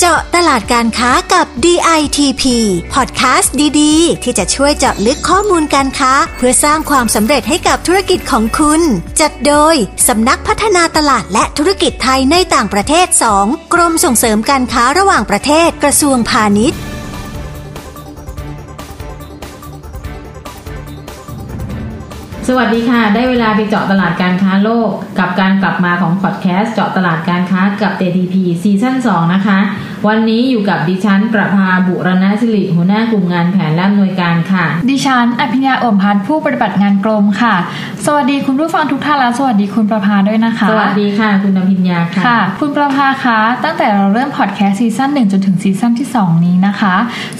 เจาะตลาดการค้ากับ DITP พอดแคสต์ดีๆ ที่จะช่วยเจาะลึกข้อมูลการค้า เพื่อสร้างความสำเร็จให้กับธุรกิจของคุณ จัดโดยสำนักพัฒนาตลาดและธุรกิจไทยในต่างประเทศ 2 กรมส่งเสริมการค้าระหว่างประเทศกระทรวงพาณิชย์สวัสดีค่ะ ได้เวลาไปเจาะตลาดการค้าโลก กับการกลับมาของพอดแคสต์เจาะตลาดการค้ากับ DITP ซีซั่น2นะคะ วันนี้อยู่กับดิฉันประภาบุรณศิริหัวหน้ากลุ่มงานแผนและอำนวยการค่ะ ดิฉันอภิญญาอมพันธ์ผู้ปฏิบัติงานกรมค่ะ สวัสดีคุณผู้ฟังทุกท่านและสวัสดีคุณประภาด้วยนะคะ สวัสดีค่ะ คุณอภิญญาค่ะค่ะคุณประภาคะตั้งแต่เราเริ่มพอดแคสต์ซีซั่น1จนถึงซีซั่นที่ 2 นี้นะคะ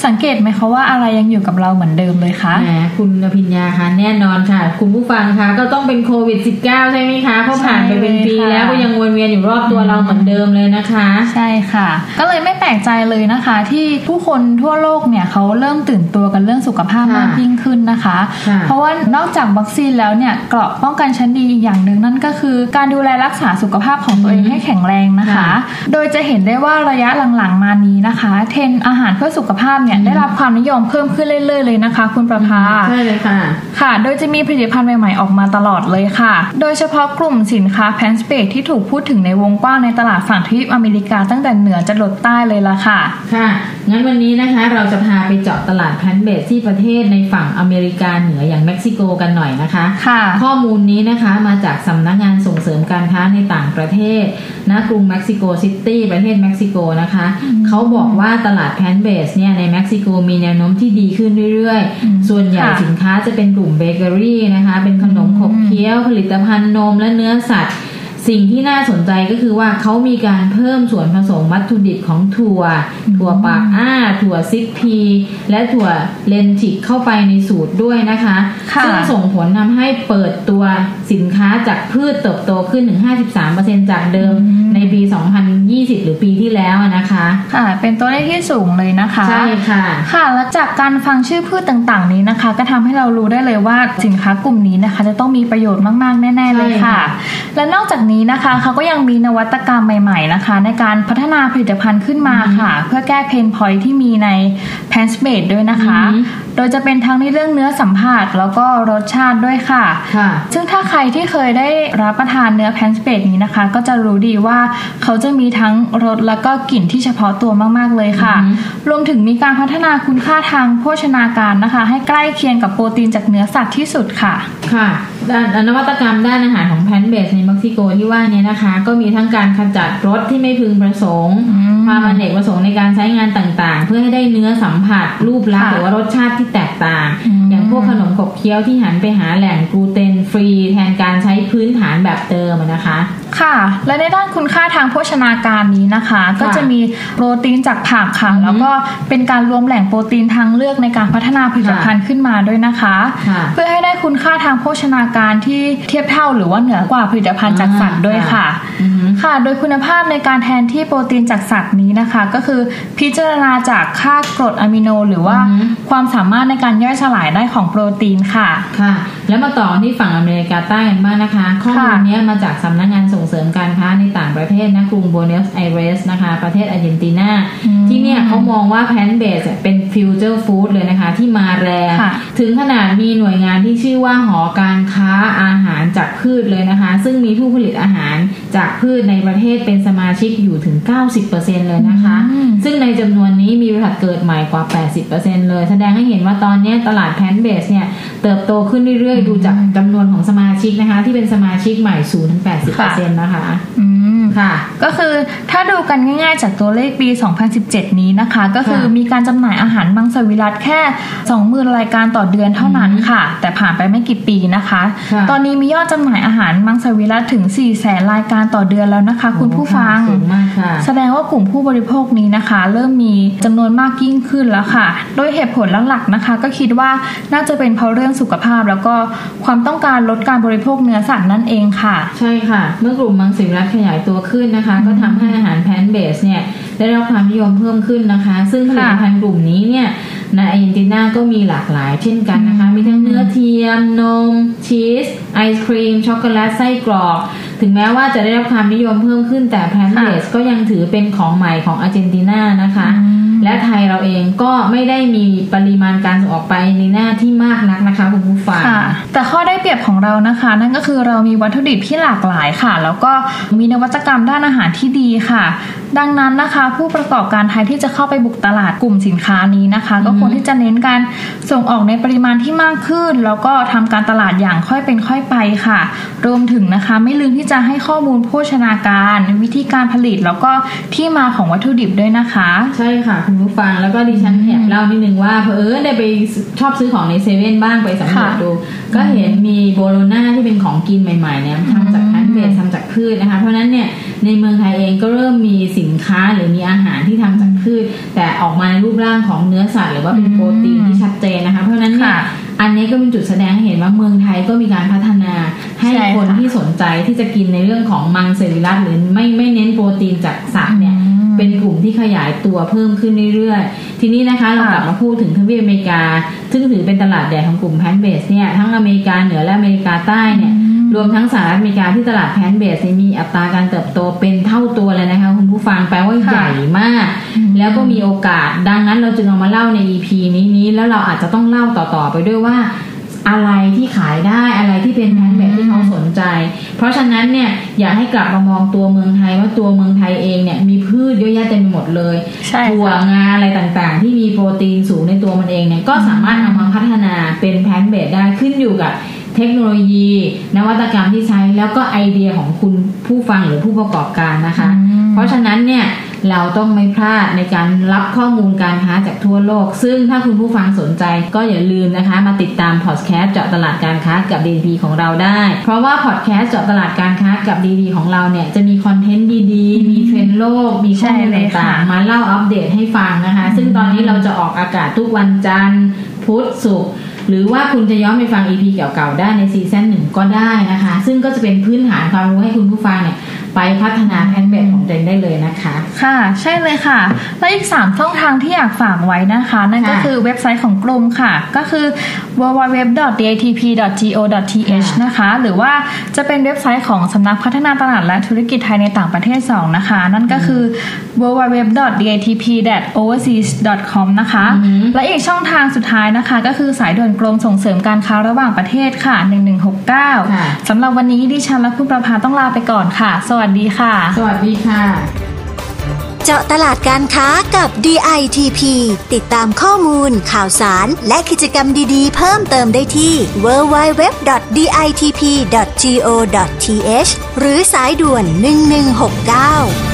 สังเกตไหมคะว่าอะไรยังอยู่กับเราเหมือนเดิมเลยคะแหมคุณอภิญญาคะแน่นอนค่ะ คุณผู้ฟังคะก็ต้องเป็นโควิด -19 ใช่ไหมคะเพราะผ่านไปเป็นปีใช่ค่ะแล้วก็ยังวนเวียนอยู่รอบตัวเราเหมือนเดิมเลยนะคะ ใช่ค่ะ ก็เลยไม่แปลกใจเลยนะคะ ที่ผู้คนทั่วโลกเนี่ยเขาเริ่มตื่นตัวกันเรื่องสุขภาพค่ะมากยิ่งขึ้นนะคะค่ะเพราะว่านอกจากวัคซีนแล้วเนี่ยเกราะป้องกันชั้นดีอีกอย่างหนึ่งนั่นก็คือ การดูแลรักษาสุขภาพของตัวเองให้แข็งแรงนะคะค่ะโดยจะเห็นได้ว่าระยะหลังๆมานี้นะคะ เทรนด์อาหารเพื่อสุขภาพเนี่ยได้รับความนิยมเพิ่มขึ้นเรื่อยๆเลยนะคะ คุณประภาใช่เลยค่ะค่ะ โดยจะมีผลิตภัณฑ์ใหม่ๆออกมาตลอดเลยค่ะ โดยเฉพาะกลุ่มสินค้า plant-based ที่ถูกพูดถึงในวงกว้างในตลาดฝั่งทวีปอเมริกาตั้งแต่เหนือจรดใต้เลยละค่ะ ค่ะ งั้นวันนี้นะคะเราจะพาไปเจาะตลาด plant-based ที่ประเทศในฝั่งอเมริกาเหนืออย่างเม็กซิโกกันหน่อยนะคะ ค่ะ ข้อมูลนี้นะคะมาจากสำนักงานส่งเสริมการค้าในต่างประเทศณกรุงเม็กซิโกซิตี้ประเทศเม็กซิโกนะคะ เขาบอกว่าตลาด plant-based เนี่ยในเม็กซิโกมีแนวโน้มที่ดีขึ้นเรื่อยๆอืมส่วนใหญ่ค่ะสินค้าจะเป็นกลุ่มเบเกอรี่นะคะ เป็นขนมขบเคี้ยวผลิตภัณฑ์นมและเนื้อสัตว์ สิ่งที่น่าสนใจก็คือว่าเขามีการเพิ่มส่วนผสมวัตถุดิบของถั่ว ถั่วปากอ้า ถั่วซิกพี และถั่วเลนทิกเข้าไปในสูตรด้วยนะคะค่ะซึ่งส่งผลทำให้เปิดตัวสินค้าจากพืชเติบโตขึ้นถึง 53%จากเดิมในปี 2020 หรือปีที่แล้วนะคะค่ะ เป็นตัวเลขที่สูงเลยนะคะใช่ค่ะค่ะและจากการฟังชื่อพืชต่างๆนี้นะคะ ก็ทำให้เรารู้ได้เลยว่าสินค้ากลุ่มนี้นะคะ จะต้องมีประโยชน์มากๆ แน่ ๆ เลยใช่ค่ะค่ะ และนอกจากนี้นะคะเขาก็ยังมีนวัตกรรมใหม่ๆนะคะ ในการพัฒนาผลิตภัณฑ์ขึ้นมาค่ะ เพื่อแก้ pain point ที่มีในแพนสเ a ดด้วยนะคะอือฮึ โดยจะเป็นทั้งในเรื่องเนื้อสัมผัสแล้วก็รสชาติด้วยค่ะ ค่ะ ซึ่งถ้าใครที่เคยได้รับประทานเนื้อ plant-based นี้นะคะ ก็จะรู้ดีว่าเขาจะมีทั้งรสแล้วก็กลิ่นที่เฉพาะตัวมาก ๆ เลยค่ะอือฮึรวมถึงมีการพัฒนาคุณค่าทางโภชนาการนะคะ ให้ใกล้เคียงกับโปรตีนจากเนื้อสัตว์ที่สุดค่ะ ค่ะด้านนวัตกรรมด้านอาหารของ plant-based ในเม็กซิโกที่ว่าเนี้ยนะคะ ก็มีทั้งการขจัดรสที่ไม่พึงประสงค์อืมความอเนกประสงค์ในการใช้งานต่างๆ เพื่อให้ได้เนื้อสัมผัสรูปลักษณ์ค่ะหรือว่ารสชาติที่แตกต่างอืมอย่างพวกขนมขบเคี้ยวที่หันไปหาแหล่ง gluten free แทนการใช้พื้นฐานแบบเดิมอะนะคะ ค่ะ และในด้านคุณค่าทางโภชนาการนี้นะคะ ก็จะมีโปรตีนจากผักค่ะอือฮึแล้วก็เป็นการรวมแหล่งโปรตีนทางเลือกในการพัฒนาผลิตภัณฑ์ขึ้นมาด้วยนะคะค่ะเพื่อให้ได้คุณค่าทางโภชนาการที่เทียบเท่าหรือว่าเหนือกว่าผลิตภัณฑ์จากสัตว์ด้วยค่ะอือฮึค่ะ โดยคุณภาพในการแทนที่โปรตีนจากสัตว์นี้นะคะ ก็คือพิจารณาจากค่ากรดอะมิโน หรือว่าอือฮึความสามารถในการย่อยสลายได้ของโปรตีนค่ะค่ะ แล้วมาต่อที่ฝั่งอเมริกาใต้กันบ้างนะคะ ข้อมูลค่ะเนี้ยมาจากสำนักงานส่งเสริมการค้าในต่างประเทศณกรุงบัวโนสไอเรสนะคะ ประเทศอาร์เจนตินาอืมที่เนี่ยเขามองว่า plant-based เป็น future food เลยนะคะ ที่มาแรงค่ะถึงขนาดมีหน่วยงานที่ชื่อว่าหอการค้าอาหารจากพืชเลยนะคะ ซึ่งมีผู้ผลิตอาหารจากพืชในประเทศเป็นสมาชิกอยู่ถึง 90%เลยนะคะอืมซึ่งในจำนวนนี้มีบริษัทเกิดใหม่กว่า 80%เลย แสดงให้เห็นว่าตอนนี้ตลาดแพนเบสเนี่ยเติบโตขึ้นเรื่อยๆ ดูจากจำนวนของสมาชิกนะคะ ที่เป็นสมาชิกใหม่สูงถึง80%นะคะ อืมค่ะ ก็คือถ้าดูกันง่ายๆจากตัวเลขปี 2017 นี้นะคะ ก็คือค่ะมีการจำหน่ายอาหารมังสวิรัตแค่ 20,000 รายการต่อเดือนเท่านั้นค่ะ แต่ผ่านไปไม่กี่ปีนะคะค่ะตอนนี้มียอดจำหน่ายอาหารมังสวิรัตถึง 400,000 รายการต่อเดือนแล้วนะคะ คุณผู้ฟังสูงมากค่ะแสดงว่ากลุ่มผู้บริโภคนี้นะคะ เริ่มมีจำนวนมากยิ่งขึ้นแล้วค่ะ โดยเหตุผลหลักๆนะคะ ก็คิดว่าน่าจะเป็นเพราะเรื่องสุขภาพ แล้วก็ความต้องการลดการบริโภคเนื้อสัตว์นั่นเองค่ะ ใช่ค่ะ เมื่อกลุ่มมังสวิรัตขยายตัวขึ้นนะคะ ก็ทำให้อาหาร plant-based เนี่ยได้รับความนิยมเพิ่มขึ้นนะคะ ซึ่งผลิตภัณฑ์กลุ่มนี้เนี่ยในอาร์เจนตินาก็มีหลากหลายเช่นกันนะคะ มีทั้งเนื้อเทียม นม ชีส ไอศกรีม ช็อกโกแลต ไส้กรอก ถึงแม้ว่าจะได้รับความนิยมเพิ่มขึ้นแต่ plant-based ก็ยังถือเป็นของใหม่ของอาร์เจนตินานะคะ และไทยเราเองก็ไม่ได้มีปริมาณการส่งออกไปในพื้นที่มากนักนะคะคุณผู้ฟังแต่ข้อได้เปรียบของเรานะคะ นั่นก็คือเรามีวัตถุดิบที่หลากหลายค่ะ แล้วก็มีนวัตกรรมด้านอาหารที่ดีค่ะ ดังนั้นนะคะ ผู้ประกอบการไทยที่จะเข้าไปบุกตลาดกลุ่มสินค้านี้นะคะ ก็ควรที่จะเน้นการส่งออกในปริมาณที่มากขึ้น แล้วก็ทำการตลาดอย่างค่อยเป็นค่อยไปค่ะ รวมถึงนะคะไม่ลืมที่จะให้ข้อมูลโภชนาการ วิธีการผลิตแล้วก็ที่มาของวัตถุดิบด้วยนะคะ ใช่ค่ะคุณผู้ฟังแล้วก็ดิฉันแอบเล่านิดนึงว่าเพอเออได้ไปชอบซื้อของในเซเว่นบ้างไปสำรวจค่ะดู ก็เห็นมีโบโลน่าที่เป็นของกินใหม่ๆเนี่ยทำจากแพลนเบสทำจากพืชนะคะ เพราะฉะนั้นเนี่ยในเมืองไทยเองก็เริ่มมีสินค้าหรือมีอาหารที่ทำจากพืช แต่ออกมาในรูปร่างของเนื้อสัตว์หรือว่าเป็นโปรตีนที่ชัดเจนนะคะ เพราะฉะนั้นเนี่ยค่ะอันนี้ก็เป็นจุดแสดงให้เห็นว่าเมืองไทยก็มีการพัฒนาให้ใช่ค่ะคนที่สนใจที่จะกินในเรื่องของมังสวิรัตหรือไม่ไม่เน้นโปรตีนจากสัตว์เนี่ยอืมเป็นกลุ่มที่ขยายตัวเพิ่มขึ้นเรื่อยๆ ทีนี้นะคะเราค่ะกลับมาพูดถึงทวีปอเมริกา ซึ่งถือเป็นตลาดใหญ่ของกลุ่ม plant-based เนี่ยทั้งอเมริกาเหนือและอเมริกาใต้เนี่ย รวมทั้งสหรัฐอเมริกาที่ตลาด plant-based เนี่ยมีอัตราการเติบโตเป็นเท่าตัวเลยนะคะคุณผู้ฟังแปลว่าค่ะใหญ่มาก แล้วก็มีโอกาสดังนั้นเราจึงเอามาเล่าใน EP นี้นี้แล้วเราอาจจะต้องเล่าต่อๆไปด้วยว่าอะไรที่ขายได้อะไรที่เป็น plant-based ที่เขาสนใจ เพราะฉะนั้นเนี่ยอยากให้กลับมามองตัวเมืองไทยว่าตัวเมืองไทยเองเนี่ยมีพืชเยอะแยะเต็มไปหมดเลยใช่ถั่วค่ะงาอะไรต่างๆ ที่มีโปรตีนสูงในตัวมันเองเนี่ยก็สามารถเอามาพัฒนาเป็น plant-based ได้ขึ้นอยู่กับ เทคโนโลยี นวัตกรรมที่ใช้แล้วก็ไอเดียของคุณผู้ฟังหรือผู้ประกอบการนะคะอืมเพราะฉะนั้นเนี่ยเราต้องไม่พลาดในการรับข้อมูลการค้าจากทั่วโลก ซึ่งถ้าคุณผู้ฟังสนใจก็อย่าลืมนะคะ มาติดตามพอดแคสต์เจาะตลาดการค้ากับ DP ของเราได้ เพราะว่าพอดแคสต์เจาะตลาดการค้ากับ DP ของเราเนี่ยจะมีคอนเทนต์ดีๆ มีเทรนด์โลก มีข้อมูลใช่เลยค่ะ มาเล่าอัปเดตให้ฟังนะคะ ซึ่งตอนนี้เราจะออกอากาศทุกวันจันทร์พุธศุกร์ หรือว่าคุณจะย้อนไปฟัง EP เก่าๆได้ในซีซั่นหนึ่งก็ได้นะคะ ซึ่งก็จะเป็นพื้นฐานความรู้ให้คุณผู้ฟังเนี่ย ไปพัฒนาแพนเบสของตัวเองได้เลยนะคะ ค่ะใช่เลยค่ะ และอีก 3 ช่องทางที่อยากฝากไว้นะคะ นั่นก็ค่ะคือเว็บไซต์ของกรมค่ะ ก็คือ www.datp.go.th นะคะ หรือว่าจะเป็นเว็บไซต์ของสำนักพัฒนาตลาดและธุรกิจไทยในต่างประเทศ 2 นะคะ นั่นก็คือ www.datp.overseas.com นะคะอือหือและอีกช่องทางสุดท้ายนะคะ ก็คือสายด่วนกรมส่งเสริมการค้าระหว่างประเทศค่ะ 1169ค่ะสำหรับวันนี้ดิฉันและคุณประภาต้องลาไปก่อนค่ะสวัสดีค่ะ สวัสดีค่ะ เจาะตลาดการค้ากับ DITP ติดตามข้อมูล ข่าวสาร และกิจกรรมดีๆ เพิ่มเติมได้ที่ www.ditp.go.th หรือสายด่วน 1169